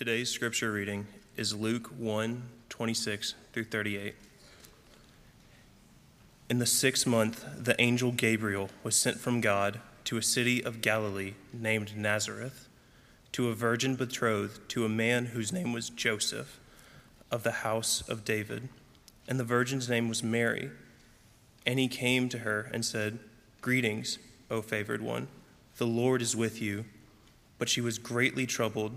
Today's scripture reading is Luke 1 26 through 38. In the sixth month, the angel Gabriel was sent from God to a city of Galilee named Nazareth, to a virgin betrothed to a man whose name was Joseph, of the house of David. And the virgin's name was Mary. And he came to her and said, Greetings, O favored one, the Lord is with you. But she was greatly troubled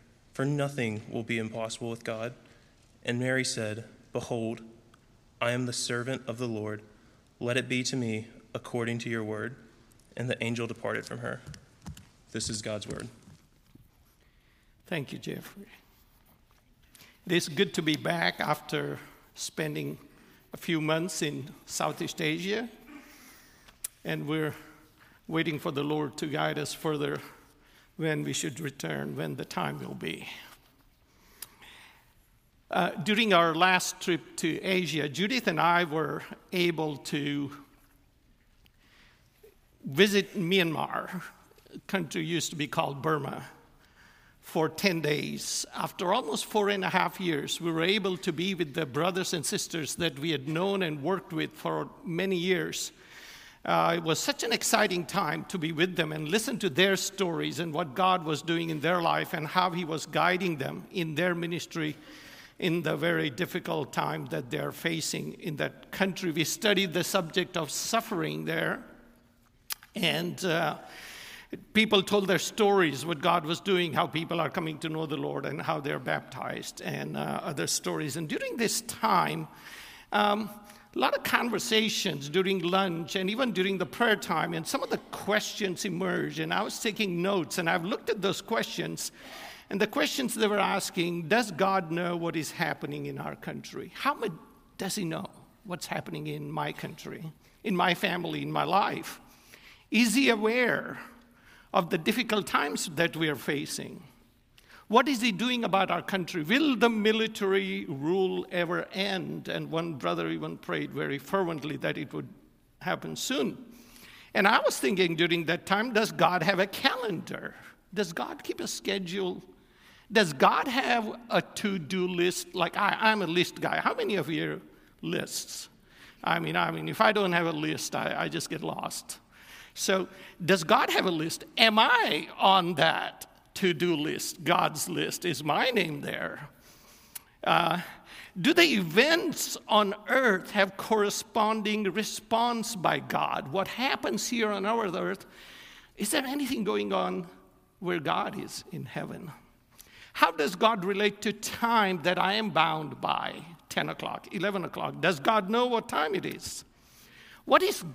for nothing will be impossible with God. And Mary said, Behold, I am the servant of the Lord. Let it be to me according to your word. And the angel departed from her. This is God's word. Thank you, Jeffrey. It is good to be back after spending a few months in Southeast Asia. And we're waiting for the Lord to guide us further when we should return, when the time will be. Uh, during our last trip to Asia, Judith and I were able to visit Myanmar, country used to be called Burma, for 10 days. After almost four and a half years, we were able to be with the brothers and sisters that we had known and worked with for many years uh, it was such an exciting time to be with them and listen to their stories and what God was doing in their life and how He was guiding them in their ministry in the very difficult time that they're facing in that country. We studied the subject of suffering there, and uh, people told their stories, what God was doing, how people are coming to know the Lord, and how they're baptized, and uh, other stories. And during this time, um, a lot of conversations during lunch and even during the prayer time, and some of the questions emerged. And I was taking notes, and I've looked at those questions. And the questions they were asking Does God know what is happening in our country? How much does He know what's happening in my country, in my family, in my life? Is He aware of the difficult times that we are facing? What is he doing about our country? Will the military rule ever end? And one brother even prayed very fervently that it would happen soon. And I was thinking during that time, does God have a calendar? Does God keep a schedule? Does God have a to do list? Like I, am a list guy. How many of you lists? I mean, I mean, if I don't have a list, I, I just get lost. So, does God have a list? Am I on that? To do list, God's list. Is my name there? Uh, do the events on earth have corresponding response by God? What happens here on our earth? Is there anything going on where God is in heaven? How does God relate to time that I am bound by? 10 o'clock, 11 o'clock. Does God know what time it is?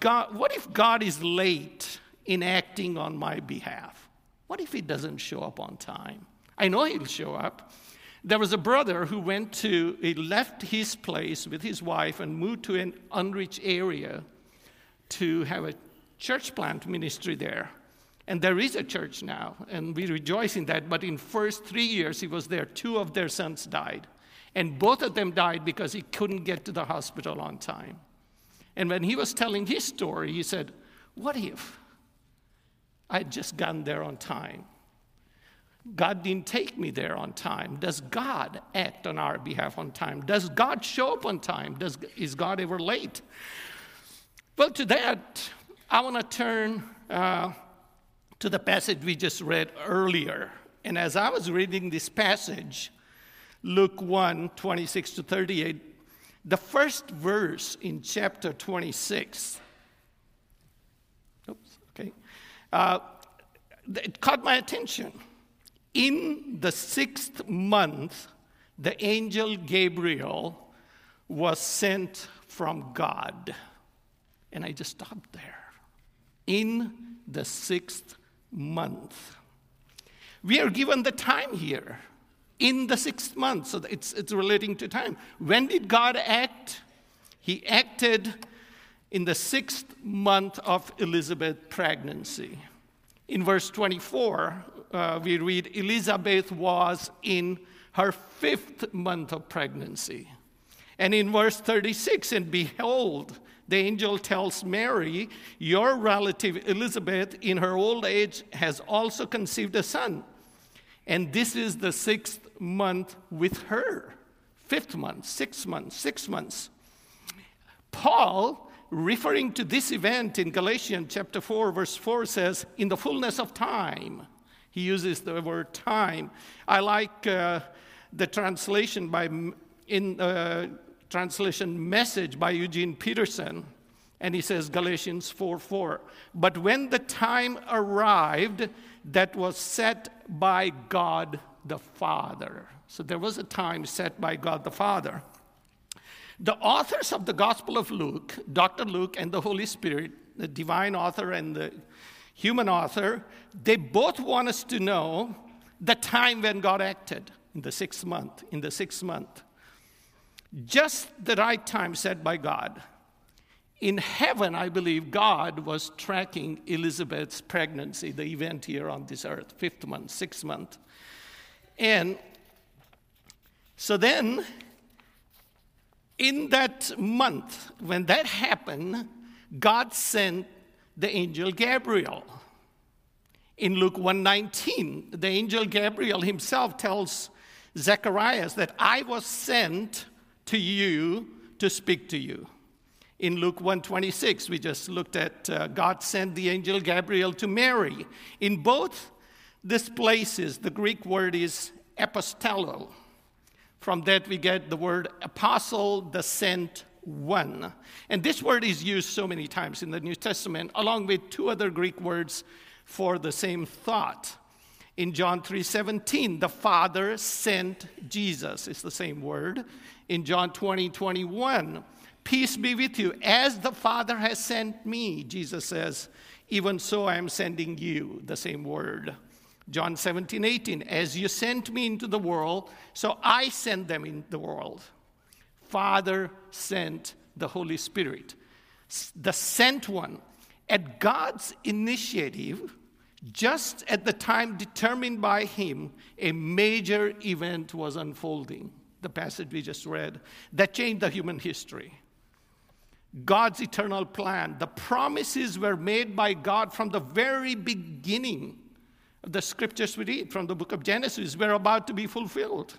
God, what if God is late in acting on my behalf? What if he doesn't show up on time? I know he'll show up. There was a brother who went to, he left his place with his wife and moved to an unreached area to have a church plant ministry there. And there is a church now, and we rejoice in that. But in first three years he was there, two of their sons died. And both of them died because he couldn't get to the hospital on time. And when he was telling his story, he said, What if I had just gotten there on time. God didn't take me there on time. Does God act on our behalf on time? Does God show up on time? Does, is God ever late? Well, to that, I want to turn uh, to the passage we just read earlier. And as I was reading this passage, Luke 1 26 to 38, the first verse in chapter 26. Oops, okay. Uh, it caught my attention. In the sixth month, the angel Gabriel was sent from God. And I just stopped there. In the sixth month. We are given the time here. In the sixth month, so it's, it's relating to time. When did God act? He acted in the sixth month of Elizabeth's pregnancy. In verse 24, uh, we read Elizabeth was in her fifth month of pregnancy. And in verse 36, and behold, the angel tells Mary, Your relative Elizabeth, in her old age, has also conceived a son. And this is the sixth month with her. Fifth month, sixth month, six months. Paul, referring to this event in Galatians chapter 4, verse 4, says, In the fullness of time. He uses the word time. I like uh, the translation by in uh, translation message by Eugene Peterson, and he says Galatians 4 4. But when the time arrived that was set by God the Father. So there was a time set by God the Father. The authors of the Gospel of Luke, Dr. Luke and the Holy Spirit, the divine author and the human author, they both want us to know the time when God acted in the sixth month, in the sixth month. Just the right time set by God. In heaven, I believe God was tracking Elizabeth's pregnancy, the event here on this earth, fifth month, sixth month. And so then, in that month, when that happened, God sent the angel Gabriel. In Luke 119, the angel Gabriel himself tells Zacharias that I was sent to you to speak to you. In Luke 126, we just looked at uh, God sent the angel Gabriel to Mary. In both these places, the Greek word is apostello. From that, we get the word apostle, the sent one. And this word is used so many times in the New Testament, along with two other Greek words for the same thought. In John 3:17, the Father sent Jesus. It's the same word. In John 20, 21, peace be with you. As the Father has sent me, Jesus says, even so I am sending you. The same word. John 17, 18, as you sent me into the world, so I sent them in the world. Father sent the Holy Spirit. The sent one, at God's initiative, just at the time determined by Him, a major event was unfolding. The passage we just read that changed the human history. God's eternal plan, the promises were made by God from the very beginning the scriptures we read from the book of Genesis were about to be fulfilled.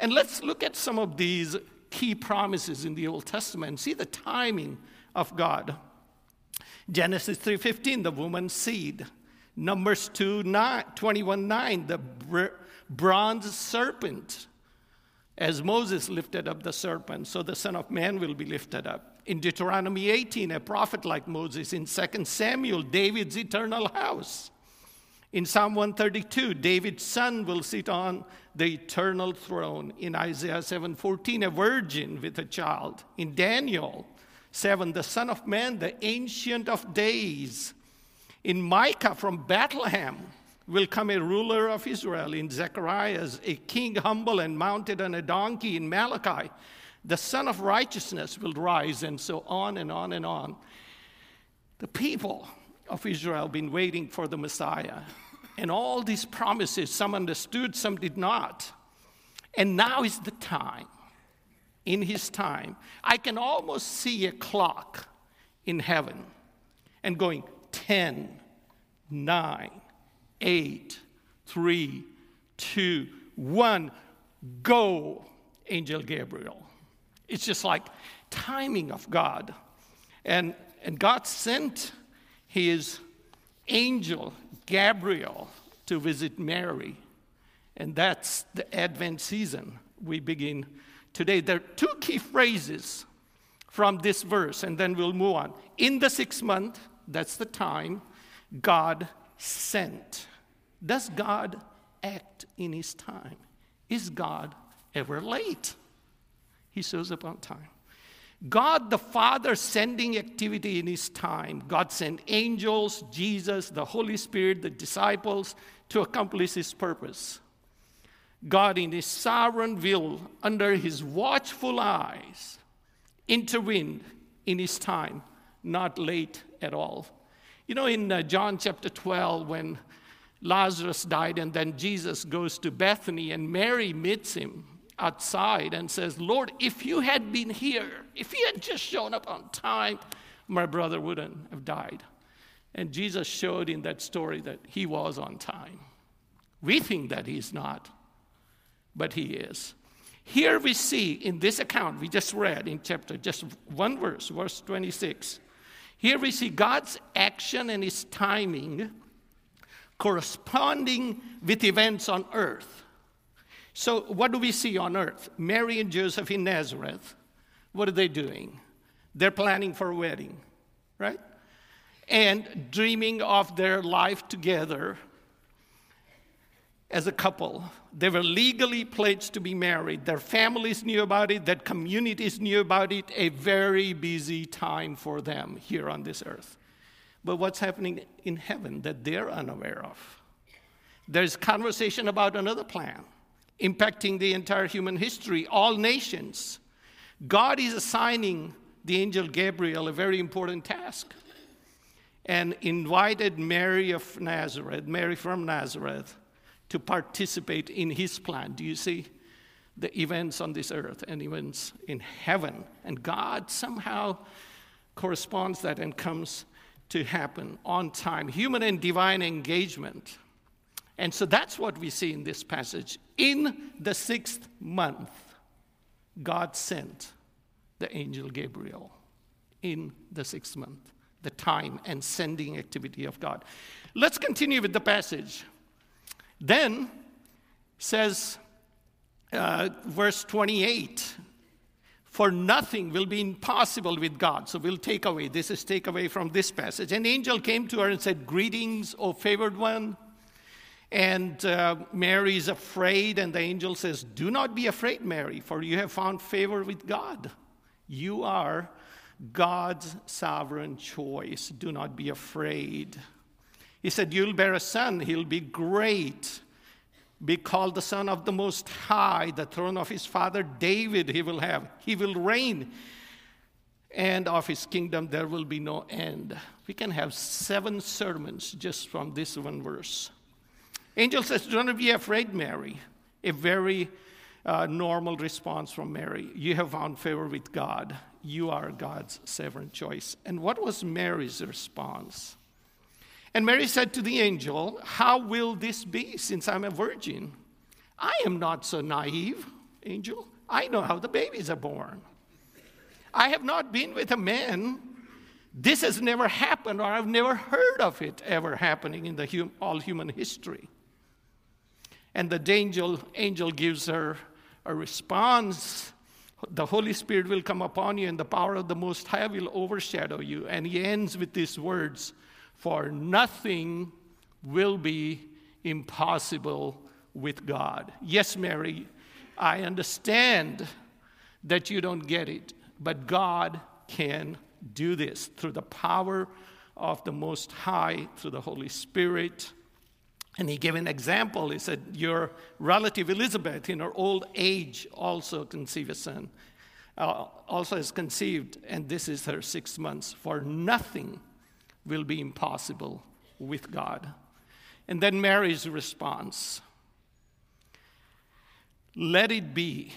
And let's look at some of these key promises in the Old Testament, see the timing of God. Genesis 3:15, the woman's seed. Numbers 2, 9, 21, 9, the br- bronze serpent. As Moses lifted up the serpent, so the Son of Man will be lifted up. In Deuteronomy 18, a prophet like Moses. In 2 Samuel, David's eternal house. In Psalm 132, David's son will sit on the eternal throne. In Isaiah 7:14, a virgin with a child. In Daniel 7, the Son of Man, the Ancient of Days. In Micah from Bethlehem will come a ruler of Israel. In Zechariah, a king humble and mounted on a donkey. In Malachi, the Sun of Righteousness will rise, and so on and on and on. The people of Israel have been waiting for the Messiah. And all these promises, some understood, some did not. And now is the time, in his time. I can almost see a clock in heaven and going 10, 9, 8, 3, 2, 1, go, Angel Gabriel. It's just like timing of God. And, and God sent his angel Gabriel to visit Mary. And that's the Advent season we begin today. There are two key phrases from this verse, and then we'll move on. In the sixth month, that's the time, God sent. Does God act in his time? Is God ever late? He shows up on time. God the Father sending activity in his time. God sent angels, Jesus, the Holy Spirit, the disciples to accomplish his purpose. God, in his sovereign will, under his watchful eyes, intervened in his time, not late at all. You know, in uh, John chapter 12, when Lazarus died and then Jesus goes to Bethany and Mary meets him outside and says, Lord, if you had been here, if you had just shown up on time, my brother wouldn't have died. And Jesus showed in that story that he was on time. We think that he's not, but he is. Here we see in this account we just read in chapter, just one verse, verse 26. Here we see God's action and his timing corresponding with events on earth. So, what do we see on earth? Mary and Joseph in Nazareth, what are they doing? They're planning for a wedding, right? And dreaming of their life together as a couple. They were legally pledged to be married. Their families knew about it, their communities knew about it. A very busy time for them here on this earth. But what's happening in heaven that they're unaware of? There's conversation about another plan impacting the entire human history, all nations. God is assigning the angel Gabriel a very important task and invited Mary of Nazareth, Mary from Nazareth, to participate in his plan. Do you see the events on this earth and events in heaven? And God somehow corresponds that and comes to happen on time. Human and divine engagement. And so that's what we see in this passage. In the sixth month, God sent the angel Gabriel. In the sixth month, the time and sending activity of God. Let's continue with the passage. Then says, uh, verse 28 for nothing will be impossible with God. So we'll take away, this is take away from this passage. An angel came to her and said, Greetings, O favored one. And uh, Mary is afraid, and the angel says, Do not be afraid, Mary, for you have found favor with God. You are God's sovereign choice. Do not be afraid. He said, You'll bear a son, he'll be great, be called the Son of the Most High. The throne of his father David he will have. He will reign, and of his kingdom there will be no end. We can have seven sermons just from this one verse. Angel says, Do not be afraid, Mary. A very uh, normal response from Mary. You have found favor with God. You are God's sovereign choice. And what was Mary's response? And Mary said to the angel, How will this be since I'm a virgin? I am not so naive, angel. I know how the babies are born. I have not been with a man. This has never happened, or I've never heard of it ever happening in the hum- all human history. And the angel, angel gives her a response. The Holy Spirit will come upon you, and the power of the Most High will overshadow you. And he ends with these words For nothing will be impossible with God. Yes, Mary, I understand that you don't get it, but God can do this through the power of the Most High, through the Holy Spirit. And he gave an example. He said, Your relative Elizabeth, in her old age, also conceived a son, uh, also has conceived, and this is her six months. For nothing will be impossible with God. And then Mary's response Let it be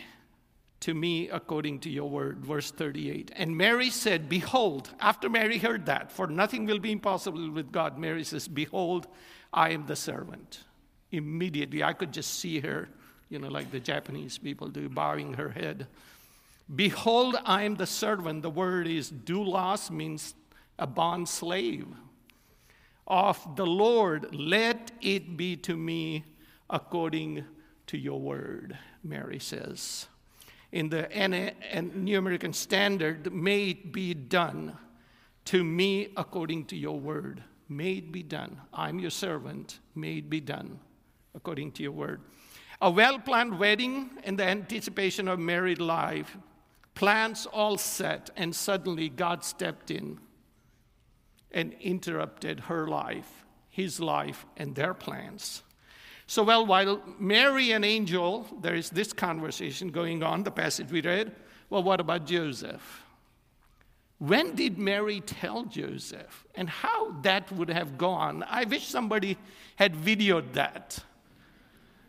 to me according to your word. Verse 38. And Mary said, Behold, after Mary heard that, for nothing will be impossible with God, Mary says, Behold, I am the servant. Immediately, I could just see her, you know, like the Japanese people do, bowing her head. Behold, I am the servant. The word is doulos, means a bond slave of the Lord. Let it be to me according to your word, Mary says. In the New American Standard, may it be done to me according to your word. May it be done. I'm your servant. May it be done according to your word. A well planned wedding in the anticipation of married life, plans all set, and suddenly God stepped in and interrupted her life, his life, and their plans. So, well, while Mary and angel, there is this conversation going on, the passage we read. Well, what about Joseph? When did Mary tell Joseph? And how that would have gone? I wish somebody had videoed that.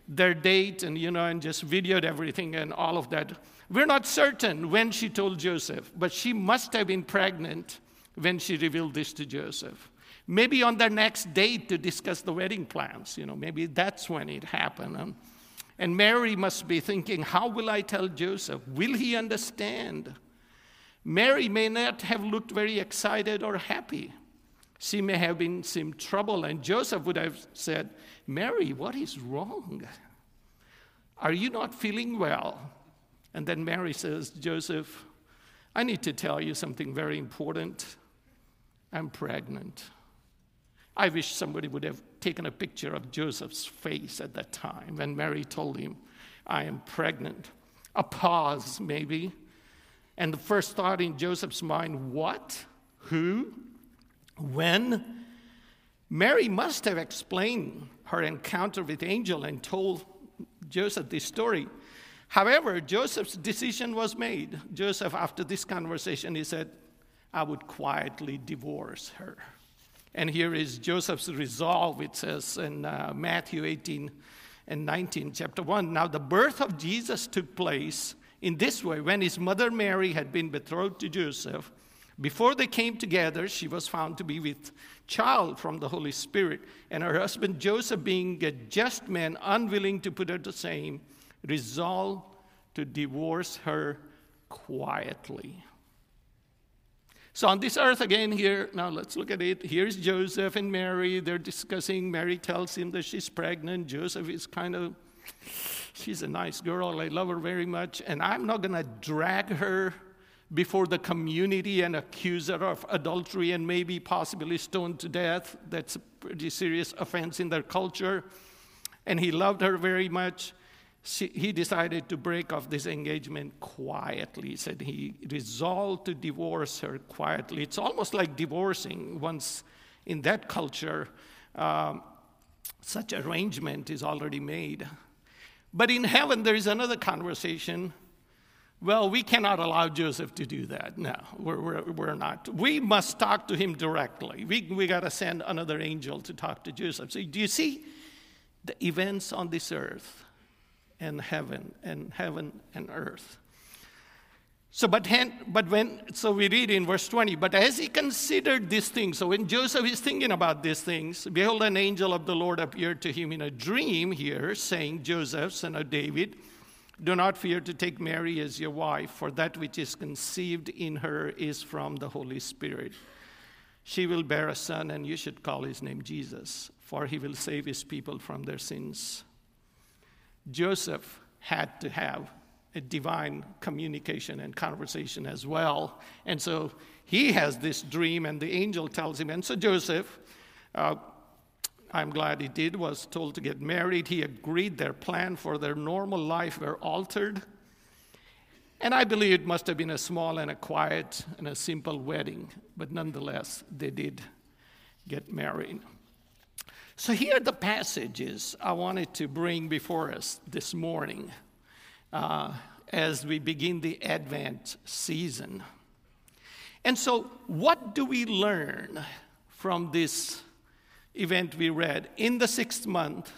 Their date and, you know, and just videoed everything and all of that. We're not certain when she told Joseph, but she must have been pregnant when she revealed this to Joseph. Maybe on their next date to discuss the wedding plans, you know, maybe that's when it happened. And Mary must be thinking, How will I tell Joseph? Will he understand? Mary may not have looked very excited or happy. She may have been in trouble, and Joseph would have said, Mary, what is wrong? Are you not feeling well? And then Mary says, Joseph, I need to tell you something very important. I'm pregnant. I wish somebody would have taken a picture of Joseph's face at that time when Mary told him, I am pregnant. A pause, maybe. And the first thought in Joseph's mind, what? Who? When? Mary must have explained her encounter with angel and told Joseph this story. However, Joseph's decision was made. Joseph, after this conversation, he said, I would quietly divorce her. And here is Joseph's resolve, it says in uh, Matthew 18 and 19, chapter 1. Now, the birth of Jesus took place in this way when his mother Mary had been betrothed to Joseph. Before they came together, she was found to be with child from the Holy Spirit. And her husband Joseph, being a just man, unwilling to put her to shame, resolved to divorce her quietly. So on this earth again here, now let's look at it. Here's Joseph and Mary. They're discussing. Mary tells him that she's pregnant. Joseph is kind of, she's a nice girl. I love her very much. And I'm not going to drag her before the community and accuse her of adultery and maybe possibly stoned to death. That's a pretty serious offense in their culture. And he loved her very much she, he decided to break off this engagement quietly. He said he resolved to divorce her quietly. It's almost like divorcing once in that culture, um, such arrangement is already made. But in heaven, there is another conversation. Well, we cannot allow Joseph to do that. No, we're, we're, we're not. We must talk to him directly. We, we got to send another angel to talk to Joseph. So, do you see the events on this earth? And heaven and heaven and earth. So, but, but when, so we read in verse 20, but as he considered these things, so when Joseph is thinking about these things, behold, an angel of the Lord appeared to him in a dream here, saying, Joseph, son of David, do not fear to take Mary as your wife, for that which is conceived in her is from the Holy Spirit. She will bear a son, and you should call his name Jesus, for he will save his people from their sins. Joseph had to have a divine communication and conversation as well. And so he has this dream, and the angel tells him. And so Joseph, uh, I'm glad he did, was told to get married. He agreed their plan for their normal life were altered. And I believe it must have been a small and a quiet and a simple wedding, but nonetheless, they did get married. So, here are the passages I wanted to bring before us this morning uh, as we begin the Advent season. And so, what do we learn from this event we read? In the sixth month,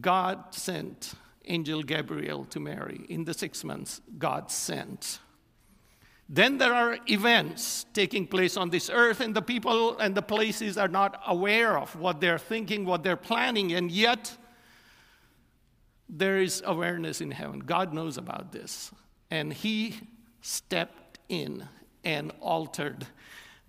God sent angel Gabriel to Mary. In the six months, God sent. Then there are events taking place on this earth, and the people and the places are not aware of what they're thinking, what they're planning, and yet there is awareness in heaven. God knows about this. And He stepped in and altered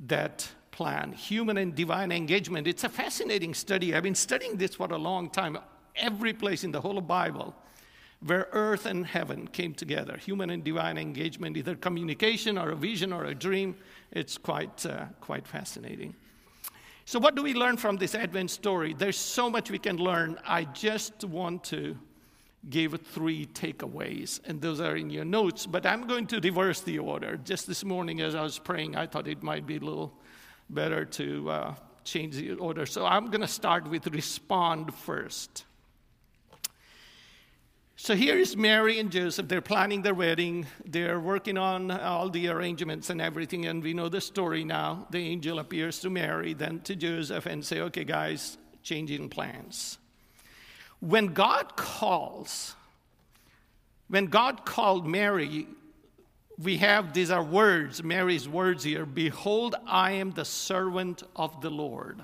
that plan. Human and divine engagement. It's a fascinating study. I've been studying this for a long time. every place in the whole Bible where earth and heaven came together, human and divine engagement, either communication or a vision or a dream. It's quite, uh, quite fascinating. So, what do we learn from this Advent story? There's so much we can learn. I just want to give three takeaways, and those are in your notes, but I'm going to reverse the order. Just this morning, as I was praying, I thought it might be a little better to uh, change the order. So, I'm going to start with respond first. So here is Mary and Joseph. They're planning their wedding. They're working on all the arrangements and everything. And we know the story now. The angel appears to Mary, then to Joseph, and say, "Okay, guys, changing plans." When God calls, when God called Mary, we have these are words, Mary's words here. Behold, I am the servant of the Lord.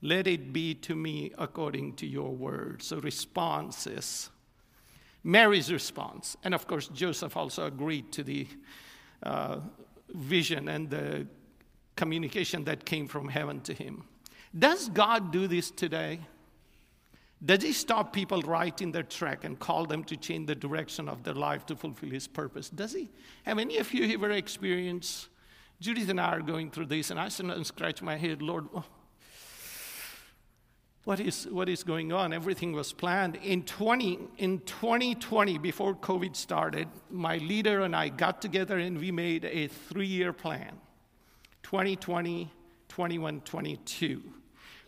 Let it be to me according to your word. So response is Mary's response. And of course, Joseph also agreed to the uh, vision and the communication that came from heaven to him. Does God do this today? Does he stop people right in their track and call them to change the direction of their life to fulfill his purpose? Does he? Have any of you ever experienced? Judith and I are going through this, and I sit and scratch my head, Lord, what is, what is going on? Everything was planned. In, 20, in 2020, before COVID started, my leader and I got together and we made a three year plan 2020, 21, 22.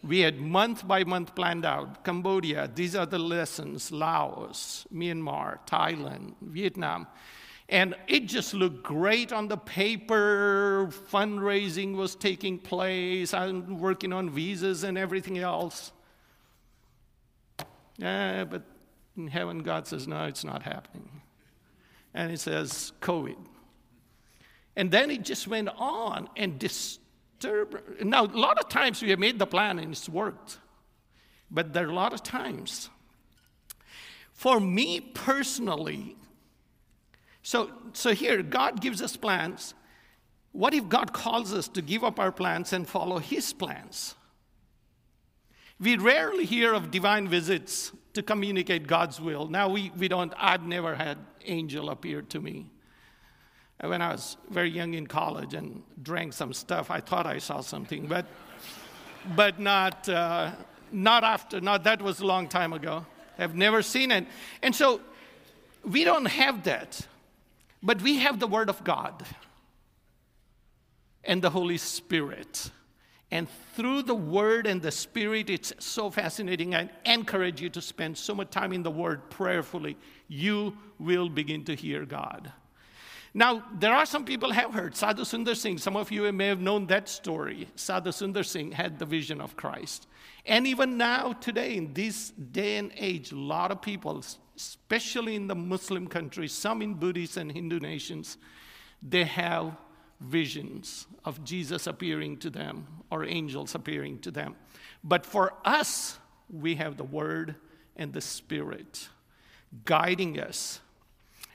We had month by month planned out Cambodia, these are the lessons, Laos, Myanmar, Thailand, Vietnam. And it just looked great on the paper. Fundraising was taking place. I'm working on visas and everything else. Yeah, but in heaven, God says, no, it's not happening. And he says, COVID. And then it just went on and disturbed. Now, a lot of times we have made the plan and it's worked. But there are a lot of times. For me personally, so, so here, God gives us plans. What if God calls us to give up our plans and follow His plans? We rarely hear of divine visits to communicate God's will. Now, we, we don't, I've never had angel appear to me. When I was very young in college and drank some stuff, I thought I saw something, but, but not, uh, not after, not that was a long time ago. I've never seen it. And so we don't have that, but we have the Word of God and the Holy Spirit. And through the Word and the Spirit, it's so fascinating. I encourage you to spend so much time in the Word prayerfully. You will begin to hear God. Now, there are some people have heard Sadhu Sundar Singh. Some of you may have known that story. Sadhu Sundar Singh had the vision of Christ. And even now, today, in this day and age, a lot of people, especially in the Muslim countries, some in Buddhist and Hindu nations, they have visions of Jesus appearing to them or angels appearing to them. But for us, we have the Word and the Spirit guiding us.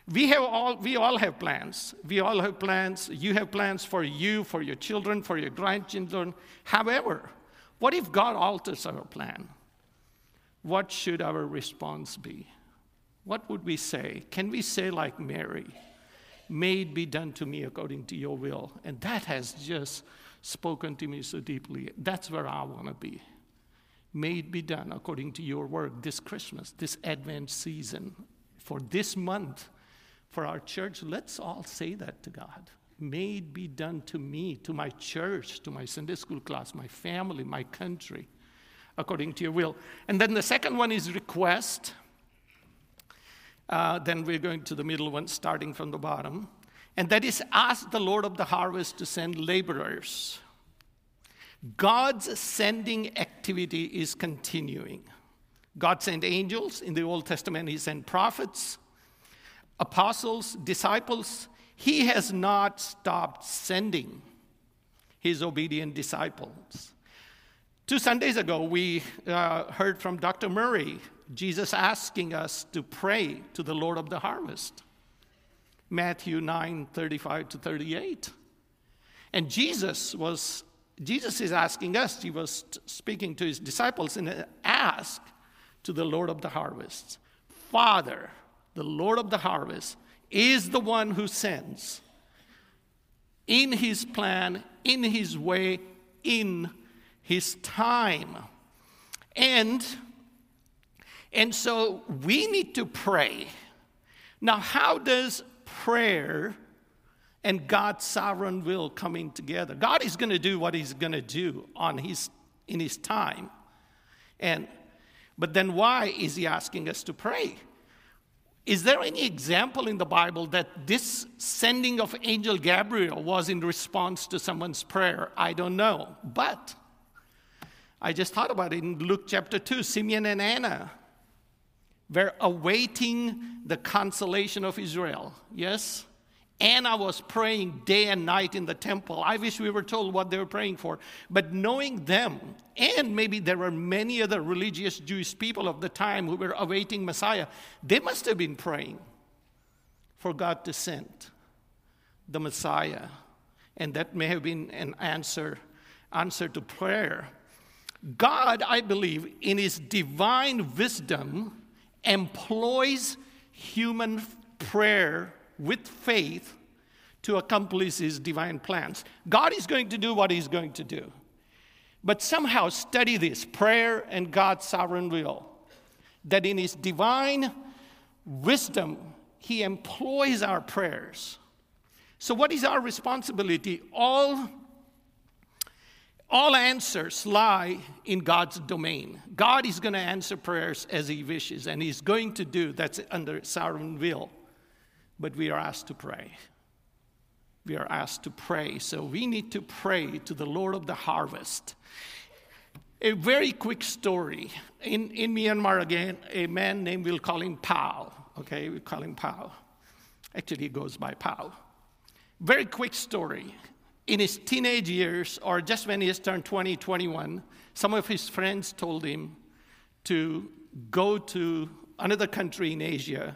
We, have all, we all have plans. We all have plans. You have plans for you, for your children, for your grandchildren. However, what if God alters our plan? What should our response be? What would we say? Can we say, like Mary, May it be done to me according to your will. And that has just spoken to me so deeply. That's where I want to be. May it be done according to your work this Christmas, this Advent season, for this month, for our church. Let's all say that to God. May it be done to me, to my church, to my Sunday school class, my family, my country, according to your will. And then the second one is request. Uh, then we're going to the middle one, starting from the bottom. And that is ask the Lord of the harvest to send laborers. God's sending activity is continuing. God sent angels. In the Old Testament, He sent prophets, apostles, disciples. He has not stopped sending His obedient disciples. Two Sundays ago, we uh, heard from Dr. Murray Jesus asking us to pray to the Lord of the harvest. Matthew 9 35 to 38. And Jesus was, Jesus is asking us, he was speaking to his disciples and asked to the Lord of the harvest. Father, the Lord of the harvest, is the one who sends in his plan, in his way, in his time. And and so we need to pray. Now, how does prayer and God's sovereign will coming together? God is going to do what He's going to do on His in His time, and but then why is He asking us to pray? Is there any example in the Bible that this sending of angel Gabriel was in response to someone's prayer? I don't know, but I just thought about it in Luke chapter 2. Simeon and Anna were awaiting the consolation of Israel. Yes? Anna was praying day and night in the temple. I wish we were told what they were praying for. But knowing them, and maybe there were many other religious Jewish people of the time who were awaiting Messiah, they must have been praying for God to send the Messiah. And that may have been an answer, answer to prayer. God, I believe, in his divine wisdom, employs human prayer with faith to accomplish his divine plans. God is going to do what he's going to do. But somehow study this prayer and God's sovereign will. That in his divine wisdom, he employs our prayers. So, what is our responsibility? All all answers lie in God's domain. God is going to answer prayers as He wishes, and He's going to do that's under sovereign will. But we are asked to pray. We are asked to pray. So we need to pray to the Lord of the harvest. A very quick story. In, in Myanmar, again, a man named, we'll call him Pao. Okay, we call him Pao. Actually, he goes by Pao. Very quick story in his teenage years, or just when he has turned 20, 21, some of his friends told him to go to another country in Asia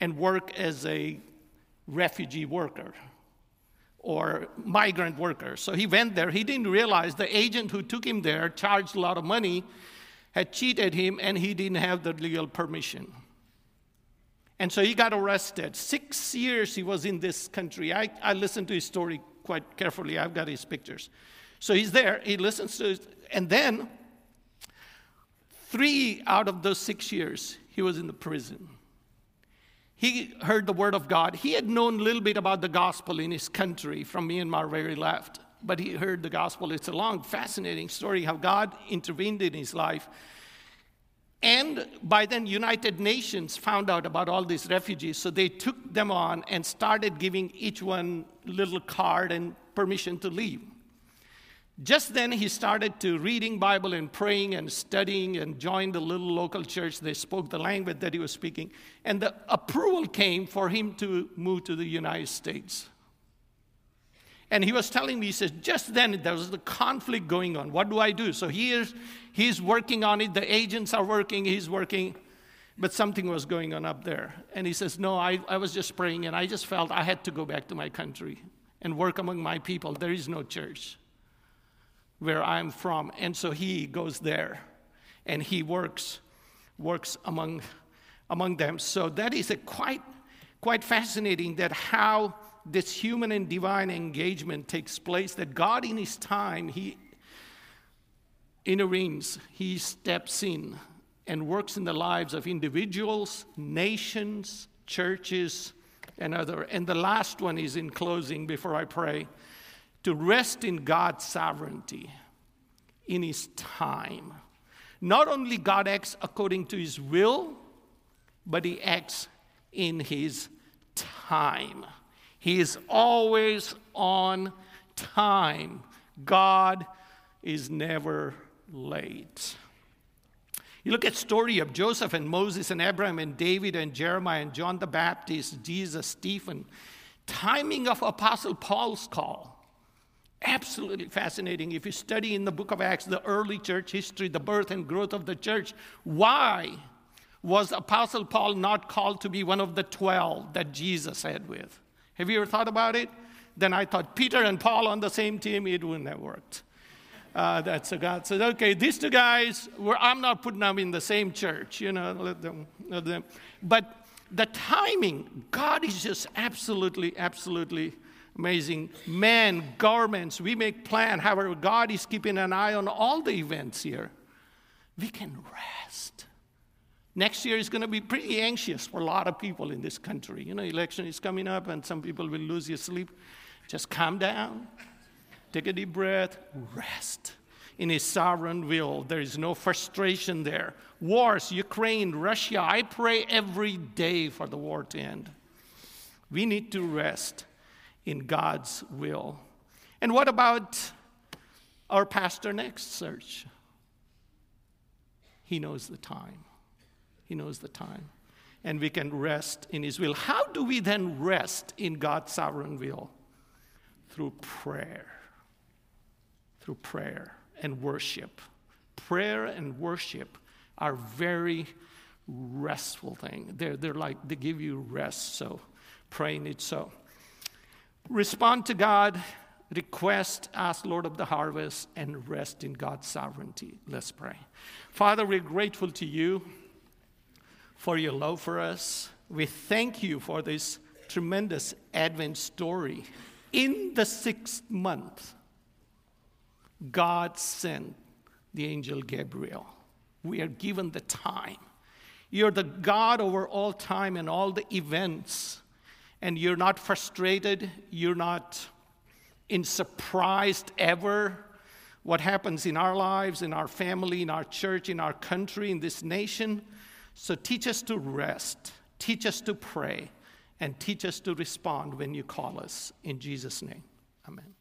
and work as a refugee worker or migrant worker. So he went there. He didn't realize the agent who took him there charged a lot of money, had cheated him, and he didn't have the legal permission. And so he got arrested. Six years he was in this country. I, I listened to his story quite carefully. I've got his pictures. So he's there, he listens to it, and then three out of those six years, he was in the prison. He heard the word of God. He had known a little bit about the gospel in his country from Myanmar where he left, but he heard the gospel. It's a long, fascinating story how God intervened in his life. And by then, United Nations found out about all these refugees, so they took them on and started giving each one little card and permission to leave. Just then, he started to reading Bible and praying and studying and joined the little local church. They spoke the language that he was speaking, and the approval came for him to move to the United States. And he was telling me, he says, just then there was the conflict going on. What do I do? So he is, he's working on it. The agents are working, he's working. But something was going on up there. And he says, No, I, I was just praying and I just felt I had to go back to my country and work among my people. There is no church where I'm from. And so he goes there and he works, works among, among them. So that is a quite, quite fascinating that how this human and divine engagement takes place, that God in His time, He intervenes, He steps in and works in the lives of individuals, nations, churches, and other. And the last one is in closing before I pray to rest in God's sovereignty in His time. Not only God acts according to His will, but He acts in His time. He is always on time. God is never late. You look at story of Joseph and Moses and Abraham and David and Jeremiah and John the Baptist, Jesus, Stephen. Timing of Apostle Paul's call. Absolutely fascinating. If you study in the book of Acts the early church history, the birth and growth of the church, why was Apostle Paul not called to be one of the 12 that Jesus had with? Have you ever thought about it? Then I thought Peter and Paul on the same team, it wouldn't have worked. Uh, that's so God said, okay, these two guys, I'm not putting them in the same church, you know, let them, let them. But the timing, God is just absolutely, absolutely amazing. Man, governments, we make plan. However, God is keeping an eye on all the events here. We can rest. Next year is going to be pretty anxious for a lot of people in this country. You know, election is coming up, and some people will lose their sleep. Just calm down, take a deep breath, rest in His sovereign will. There is no frustration there. Wars, Ukraine, Russia, I pray every day for the war to end. We need to rest in God's will. And what about our pastor next search? He knows the time. He knows the time. And we can rest in His will. How do we then rest in God's sovereign will? Through prayer. Through prayer and worship. Prayer and worship are very restful thing. They're, they're like, they give you rest. So praying it so. Respond to God, request, ask Lord of the harvest, and rest in God's sovereignty. Let's pray. Father, we're grateful to you for your love for us. We thank you for this tremendous Advent story. In the sixth month, God sent the angel Gabriel. We are given the time. You're the God over all time and all the events, and you're not frustrated, you're not in surprised ever what happens in our lives, in our family, in our church, in our country, in this nation. So teach us to rest, teach us to pray, and teach us to respond when you call us. In Jesus' name, amen.